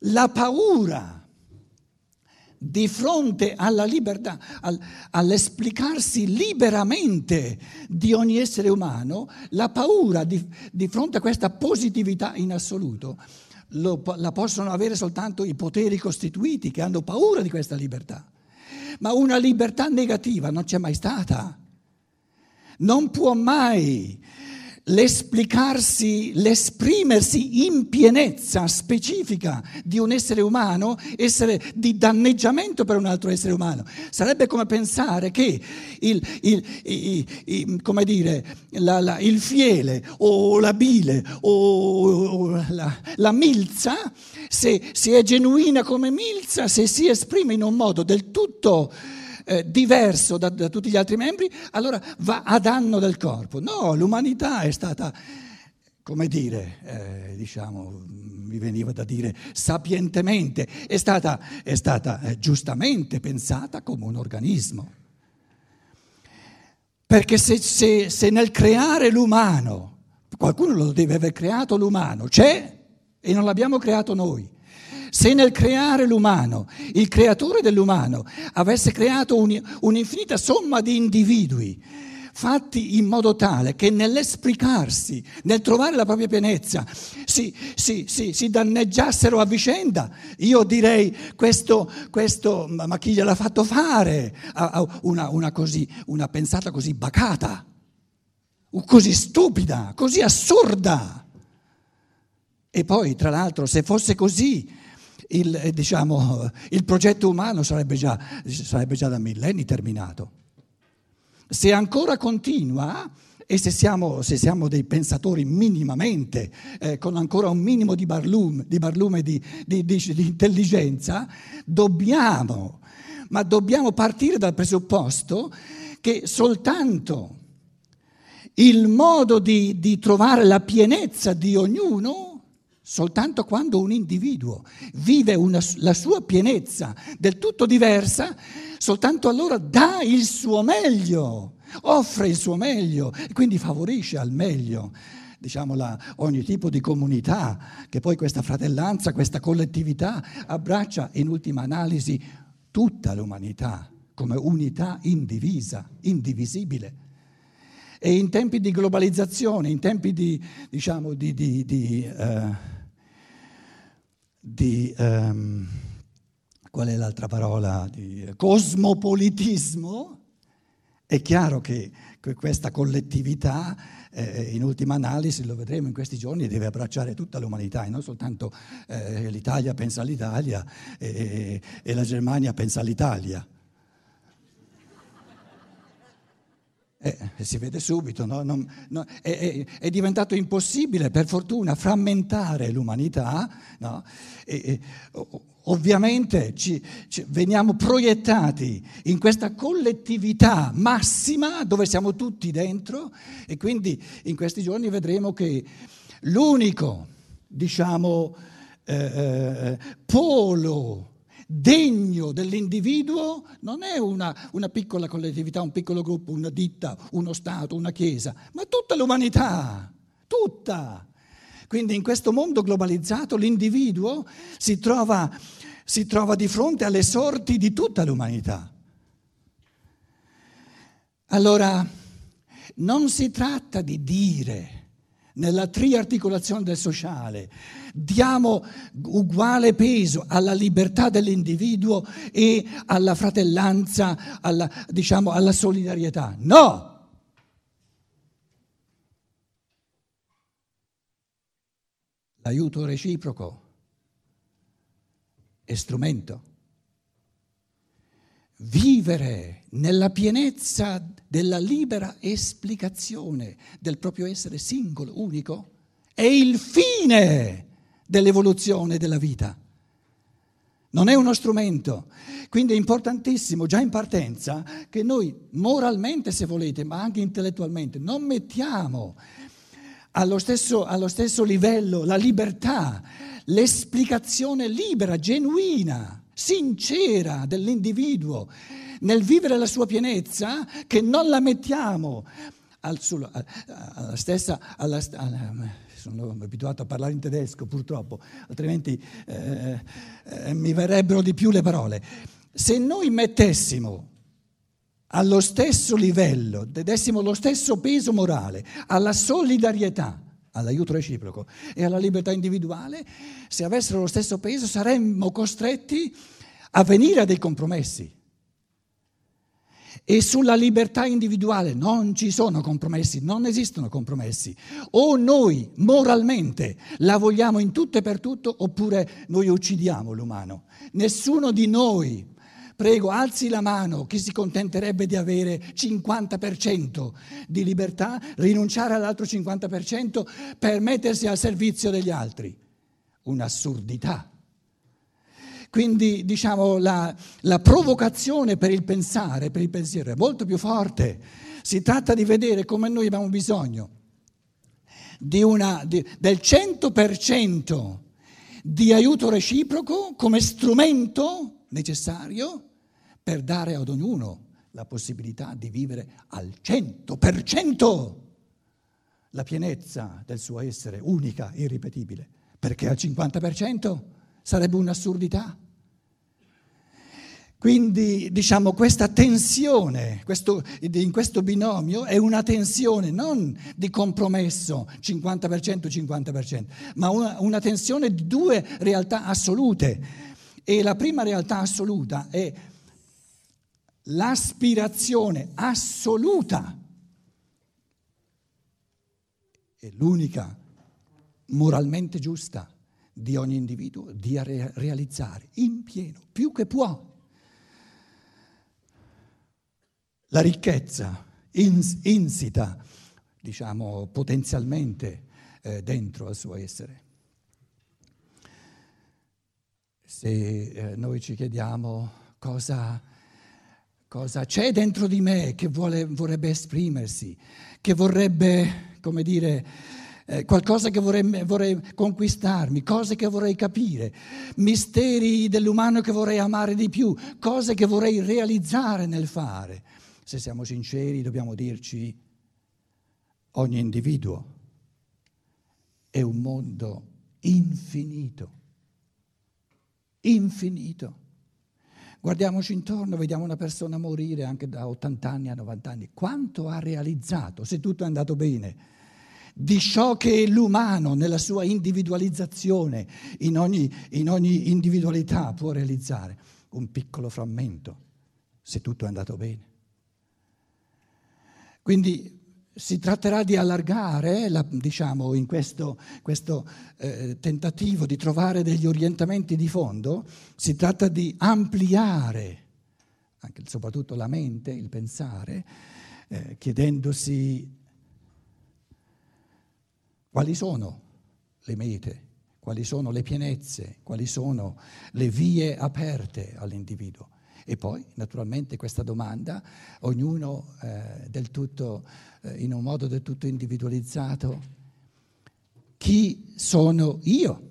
La paura di fronte alla libertà, al, all'esplicarsi liberamente di ogni essere umano, la paura di, di fronte a questa positività in assoluto lo, la possono avere soltanto i poteri costituiti che hanno paura di questa libertà. Ma una libertà negativa non c'è mai stata. Non può mai l'esplicarsi, l'esprimersi in pienezza specifica di un essere umano essere di danneggiamento per un altro essere umano. Sarebbe come pensare che il, il, il, come dire, la, la, il fiele o la bile o la, la milza, se, se è genuina come milza, se si esprime in un modo del tutto eh, diverso da, da, tutti gli altri membri, allora va a danno del corpo. No, l'umanità è stata, come dire, eh, diciamo, mi veniva da dire sapientemente, è stata, è stata eh, giustamente pensata come un organismo. Perché se, se, se nel creare l'umano, qualcuno lo deve aver creato l'umano, c'è e non l'abbiamo creato noi. Se nel creare l'umano, il creatore dell'umano, avesse creato un'infinita somma di individui, fatti in modo tale che nell'esplicarsi, nel trovare la propria pienezza, si, si, si, si danneggiassero a vicenda, io direi questo, questo ma chi gliel'ha fatto fare una, una, così, una pensata così bacata, così stupida, così assurda. E poi, tra l'altro, se fosse così, il, eh, diciamo, il progetto umano sarebbe già, sarebbe già da millenni terminato. Se ancora continua, e se siamo, se siamo, dei pensatori minimamente, eh, con ancora un minimo di barlume, di, barlume di, di, di, intelligenza, dobbiamo, ma dobbiamo partire dal presupposto che soltanto il modo di trovare la pienezza di ognuno Soltanto quando un individuo vive una, la sua pienezza del tutto diversa, soltanto allora dà il suo meglio, offre il suo meglio e quindi favorisce al meglio diciamo, la, ogni tipo di comunità, che poi questa fratellanza, questa collettività abbraccia in ultima analisi tutta l'umanità come unità indivisa, indivisibile. E in tempi di globalizzazione, in tempi di, diciamo, di, di, di eh, di, um, qual è l'altra parola, di cosmopolitismo, è chiaro che questa collettività, eh, in ultima analisi, lo vedremo in questi giorni, deve abbracciare tutta l'umanità e non soltanto eh, l'Italia pensa all'Italia e, e la Germania pensa all'Italia. Eh, si vede subito, no? Non, no, è, è, è, diventato impossibile per fortuna frammentare l'umanità, no? e, e, ovviamente ci, ci, veniamo proiettati in questa collettività massima dove siamo tutti dentro e quindi in questi giorni vedremo che l'unico, diciamo, eh, eh polo degno dell'individuo non è una, una, piccola collettività, un piccolo gruppo, una ditta, uno Stato, una Chiesa, ma tutta l'umanità, tutta. Quindi in questo mondo globalizzato l'individuo si trova, si trova di fronte alle sorti di tutta l'umanità. Allora, non si tratta di dire nella triarticolazione del sociale, diamo uguale peso alla libertà dell'individuo e alla fratellanza, alla, diciamo, alla solidarietà. No! L'aiuto reciproco è strumento. Vivere nella pienezza della libera esplicazione del proprio essere singolo, unico, è il fine dell'evoluzione della vita. Non è uno strumento. Quindi è importantissimo già in partenza che noi moralmente, se volete, ma anche intellettualmente, non mettiamo allo stesso, allo stesso livello la libertà, l'esplicazione libera, genuina, sincera dell'individuo nel vivere la sua pienezza, che non la mettiamo al, alla stessa, alla, alla, sono abituato a parlare in tedesco purtroppo, altrimenti eh, eh, mi verrebbero di più le parole. Se noi mettessimo allo stesso livello, dessimo lo stesso peso morale alla solidarietà, all'aiuto reciproco e alla libertà individuale, se avessero lo stesso peso saremmo costretti a venire a dei compromessi. E sulla libertà individuale non ci sono compromessi, non esistono compromessi. O noi moralmente la vogliamo in tutto e per tutto oppure noi uccidiamo l'umano. Nessuno di noi, prego, alzi la mano chi si contenterebbe di avere 50% di libertà, rinunciare all'altro 50% per mettersi al servizio degli altri. Un'assurdità. Quindi diciamo la, la provocazione per il pensare, per il pensiero è molto più forte. Si tratta di vedere come noi abbiamo bisogno di una, di, del 100% di aiuto reciproco come strumento necessario per dare ad ognuno la possibilità di vivere al 100% la pienezza del suo essere unica, irripetibile, perché al 50% sarebbe un'assurdità. Quindi diciamo questa tensione questo, in questo binomio è una tensione non di compromesso 50% 50%, ma una, una tensione di due realtà assolute. E la prima realtà assoluta è l'aspirazione assoluta, è l'unica moralmente giusta di ogni individuo di realizzare in pieno, più che può, la ricchezza insita, diciamo, potenzialmente eh, dentro al suo essere. Se eh, noi ci chiediamo cosa, cosa, c'è dentro di me che vuole, vorrebbe esprimersi, che vorrebbe, come dire, eh, qualcosa che vorrei, vorrei conquistarmi, cose che vorrei capire, misteri dell'umano che vorrei amare di più, cose che vorrei realizzare nel fare. Se siamo sinceri dobbiamo dirci ogni individuo è un mondo infinito, infinito. Guardiamoci intorno, vediamo una persona morire anche da 80 anni a 90 anni. Quanto ha realizzato, se tutto è andato bene? di ciò che l'umano nella sua individualizzazione, in ogni, in ogni individualità può realizzare. Un piccolo frammento, se tutto è andato bene. Quindi si tratterà di allargare, la, diciamo, in questo, questo eh, tentativo di trovare degli orientamenti di fondo, si tratta di ampliare anche soprattutto la mente, il pensare, eh, chiedendosi quali sono le mete? Quali sono le pienezze? Quali sono le vie aperte all'individuo? E poi, naturalmente, questa domanda, ognuno eh, tutto, eh, in un modo del tutto individualizzato, chi sono io?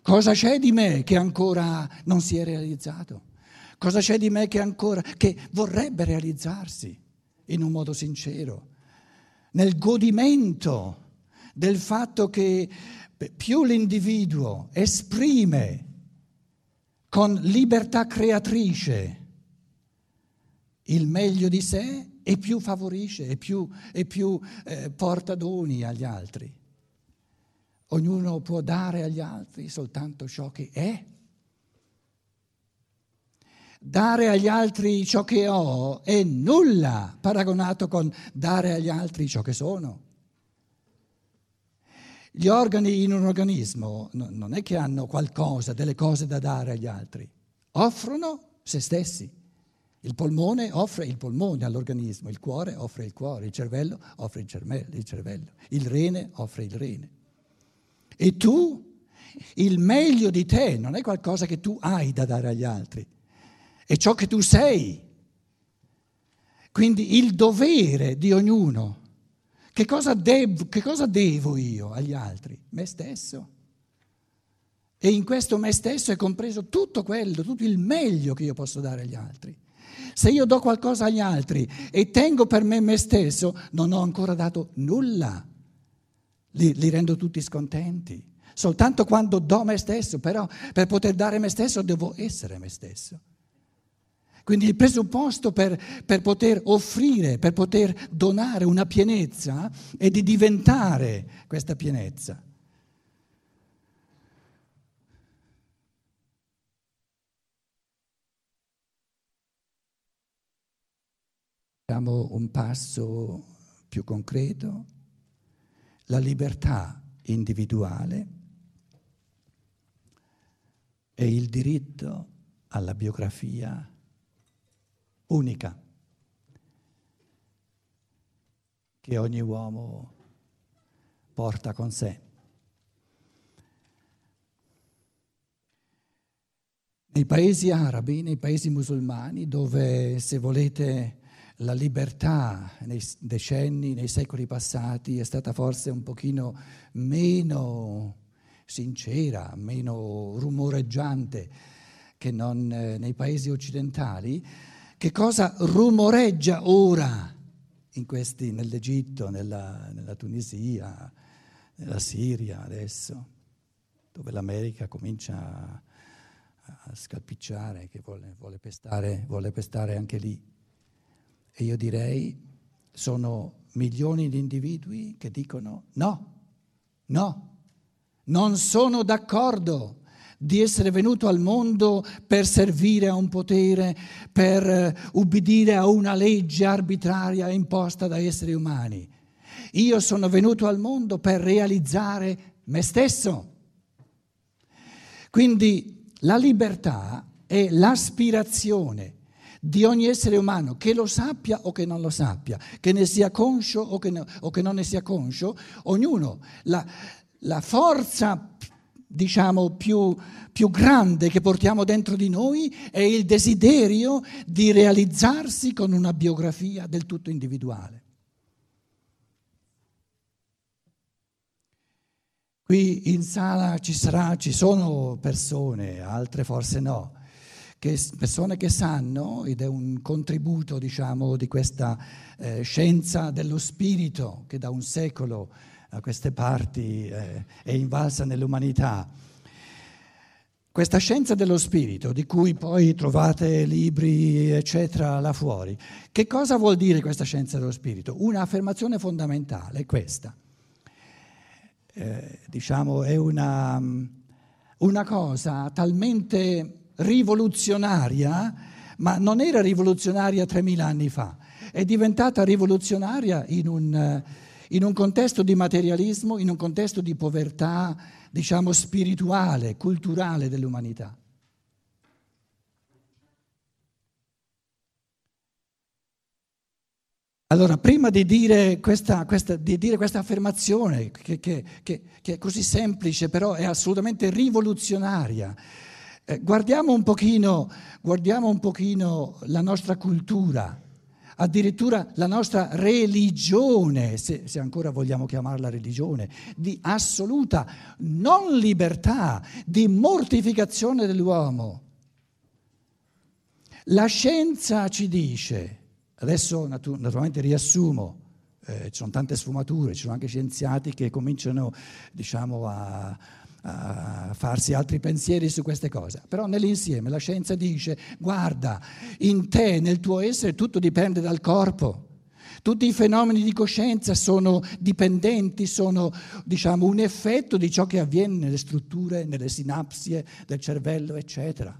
Cosa c'è di me che ancora non si è realizzato? Cosa c'è di me che ancora che vorrebbe realizzarsi in un modo sincero? nel godimento del fatto che più l'individuo esprime con libertà creatrice il meglio di sé e più favorisce e più, e più eh, porta doni agli altri. Ognuno può dare agli altri soltanto ciò che è dare agli altri ciò che ho è nulla paragonato con dare agli altri ciò che sono. Gli organi in un organismo non è che hanno qualcosa, delle cose da dare agli altri, offrono se stessi. Il polmone offre il polmone all'organismo, il cuore offre il cuore, il cervello offre il cervello, il rene offre il rene. E tu, il meglio di te non è qualcosa che tu hai da dare agli altri, è ciò che tu sei. Quindi il dovere di ognuno. Che cosa, devo, che cosa devo io agli altri? Me stesso. E in questo me stesso è compreso tutto quello, tutto il meglio che io posso dare agli altri. Se io do qualcosa agli altri e tengo per me me stesso, non ho ancora dato nulla. Li, li rendo tutti scontenti. Soltanto quando do me stesso, però per poter dare me stesso devo essere me stesso. Quindi il presupposto per, per, poter offrire, per poter donare una pienezza è di diventare questa pienezza. Facciamo un passo più concreto, la libertà individuale e il diritto alla biografia unica che ogni uomo porta con sé. Nei paesi arabi, nei paesi musulmani, dove se volete la libertà nei decenni, nei secoli passati è stata forse un pochino meno sincera, meno rumoreggiante che non eh, nei paesi occidentali, che cosa rumoreggia ora questi, nell'Egitto, nella, nella Tunisia, nella Siria adesso, dove l'America comincia a, a scalpicciare, che vuole, vuole, pestare, vuole pestare anche lì. E io direi, sono milioni di individui che dicono no, no, non sono d'accordo di essere venuto al mondo per servire a un potere, per eh, ubbidire a una legge arbitraria imposta da esseri umani. Io sono venuto al mondo per realizzare me stesso. Quindi la libertà è l'aspirazione di ogni essere umano, che lo sappia o che non lo sappia, che ne sia conscio o che, no, o che non ne sia conscio, ognuno, la, la forza diciamo più, più grande che portiamo dentro di noi è il desiderio di realizzarsi con una biografia del tutto individuale. Qui in sala ci, sarà, ci sono persone, altre forse no, che, persone che sanno, ed è un contributo diciamo, di questa eh, scienza dello spirito che da un secolo a queste parti eh, è invalsa nell'umanità. Questa scienza dello spirito, di cui poi trovate libri, eccetera, là fuori, che cosa vuol dire questa scienza dello spirito? Un'affermazione fondamentale è questa. Eh, diciamo, è una, una cosa talmente rivoluzionaria, ma non era rivoluzionaria 3.000 anni fa, è diventata rivoluzionaria in un, in un contesto di materialismo, in un contesto di povertà, diciamo, spirituale, culturale dell'umanità. Allora, prima di dire questa, questa, di dire questa affermazione, che, che, che, che, è così semplice, però è assolutamente rivoluzionaria, eh, guardiamo, un pochino, guardiamo un pochino la nostra cultura, addirittura la nostra religione, se, se, ancora vogliamo chiamarla religione, di assoluta non libertà, di mortificazione dell'uomo. La scienza ci dice, adesso naturalmente riassumo, eh, ci sono tante sfumature, ci sono anche scienziati che cominciano diciamo, a, a farsi altri pensieri su queste cose. Però nell'insieme la scienza dice, guarda, in te, nel tuo essere, tutto dipende dal corpo. Tutti i fenomeni di coscienza sono dipendenti, sono diciamo, un effetto di ciò che avviene nelle strutture, nelle sinapsi del cervello, eccetera.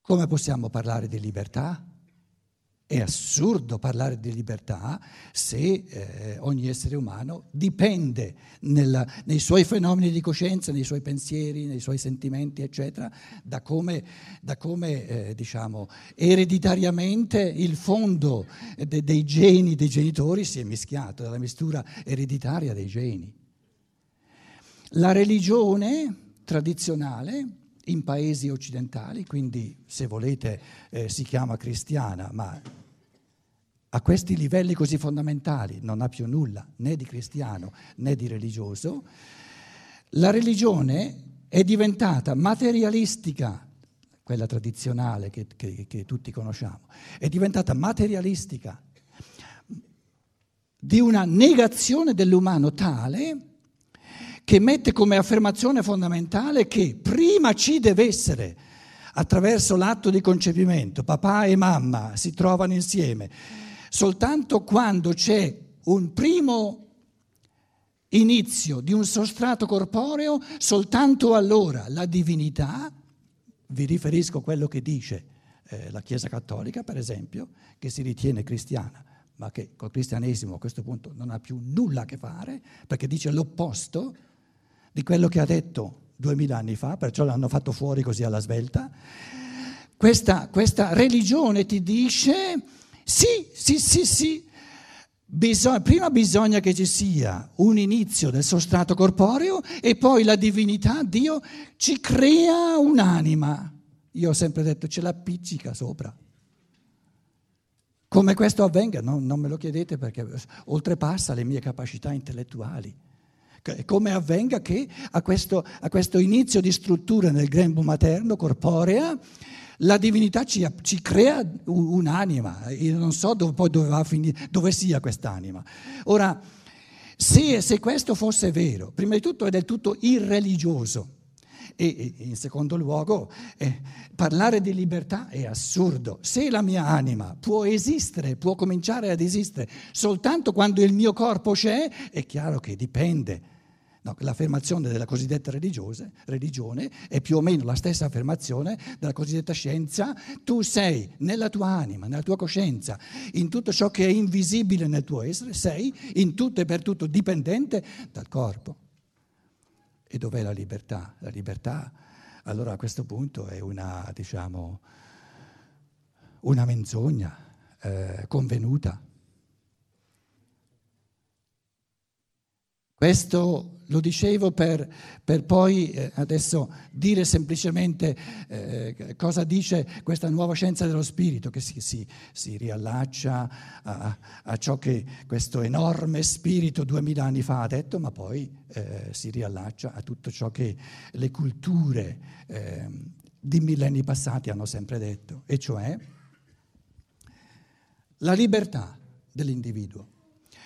Come possiamo parlare di libertà? È assurdo parlare di libertà se eh, ogni essere umano dipende nella, nei suoi fenomeni di coscienza, nei suoi pensieri, nei suoi sentimenti, eccetera, da come, da come eh, diciamo, ereditariamente il fondo de, dei geni dei genitori si è mischiato, dalla mistura ereditaria dei geni. La religione tradizionale in paesi occidentali, quindi se volete eh, si chiama cristiana, ma a questi livelli così fondamentali non ha più nulla né di cristiano né di religioso, la religione è diventata materialistica quella tradizionale che, che, che tutti conosciamo, è diventata materialistica, di una negazione dell'umano tale che mette come affermazione fondamentale che prima ci deve essere, attraverso l'atto di concepimento, papà e mamma si trovano insieme, soltanto quando c'è un primo inizio di un sostrato corporeo, soltanto allora la divinità, vi riferisco a quello che dice eh, la Chiesa Cattolica, per esempio, che si ritiene cristiana, ma che col cristianesimo a questo punto non ha più nulla a che fare, perché dice l'opposto di quello che ha detto duemila anni fa, perciò l'hanno fatto fuori così alla svelta. Questa, questa religione ti dice sì, sì, sì, sì, Bisogna, prima bisogna che ci sia un inizio del sostrato corporeo e poi la divinità, Dio, ci crea un'anima. Io ho sempre detto ce l'appiccica sopra. Come questo avvenga, no, non me lo chiedete perché oltrepassa le mie capacità intellettuali. Come avvenga che a questo, a questo inizio di struttura nel grembo materno, corporea, la divinità ci, ci crea un'anima, io non so dove, poi dove, finire, dove sia quest'anima. Ora, se, se questo fosse vero, prima di tutto è del tutto irreligioso. E in secondo luogo, eh, parlare di libertà è assurdo. Se la mia anima può esistere, può cominciare ad esistere soltanto quando il mio corpo c'è, è chiaro che dipende No, l'affermazione della cosiddetta religione è più o meno la stessa affermazione della cosiddetta scienza. Tu sei nella tua anima, nella tua coscienza, in tutto ciò che è invisibile nel tuo essere, sei in tutto e per tutto dipendente dal corpo. E dov'è la libertà? La libertà, allora a questo punto, è una, diciamo, una menzogna eh, convenuta. Questo lo dicevo per, per poi eh, adesso dire semplicemente eh, cosa dice questa nuova scienza dello spirito che si, si, si riallaccia a, a, ciò che questo enorme spirito duemila anni fa ha detto, ma poi eh, si riallaccia a tutto ciò che le culture ehm, di millenni passati hanno sempre detto, e cioè la libertà dell'individuo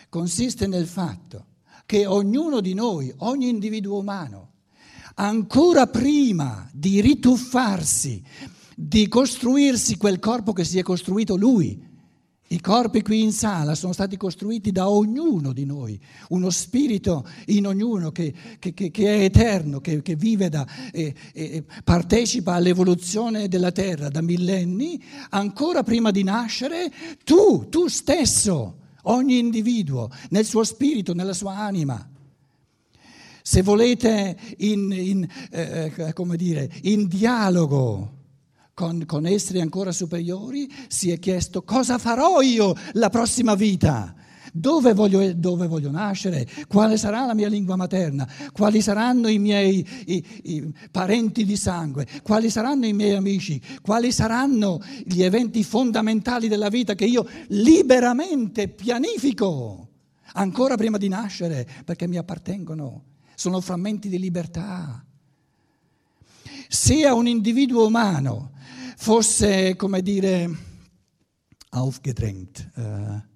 consiste nel fatto che ognuno di noi, ogni individuo umano, ancora prima di rituffarsi, di costruirsi quel corpo che si è costruito lui, i corpi qui in sala sono stati costruiti da ognuno di noi, uno spirito in ognuno che, che, che, che è eterno, che, vive da, e, e partecipa all'evoluzione della terra da millenni, ancora prima di nascere, tu, tu stesso ogni individuo, nel suo spirito, nella sua anima. Se volete in, in, eh, eh dire, in dialogo con, con esseri ancora superiori, si è chiesto cosa farò io la prossima vita dove voglio, dove voglio, nascere, quale sarà la mia lingua materna, quali saranno i miei i, i parenti di sangue, quali saranno i miei amici, quali saranno gli eventi fondamentali della vita che io liberamente pianifico ancora prima di nascere perché mi appartengono, sono frammenti di libertà. Se a un individuo umano fosse, come dire, aufgedrängt, eh,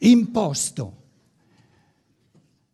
imposto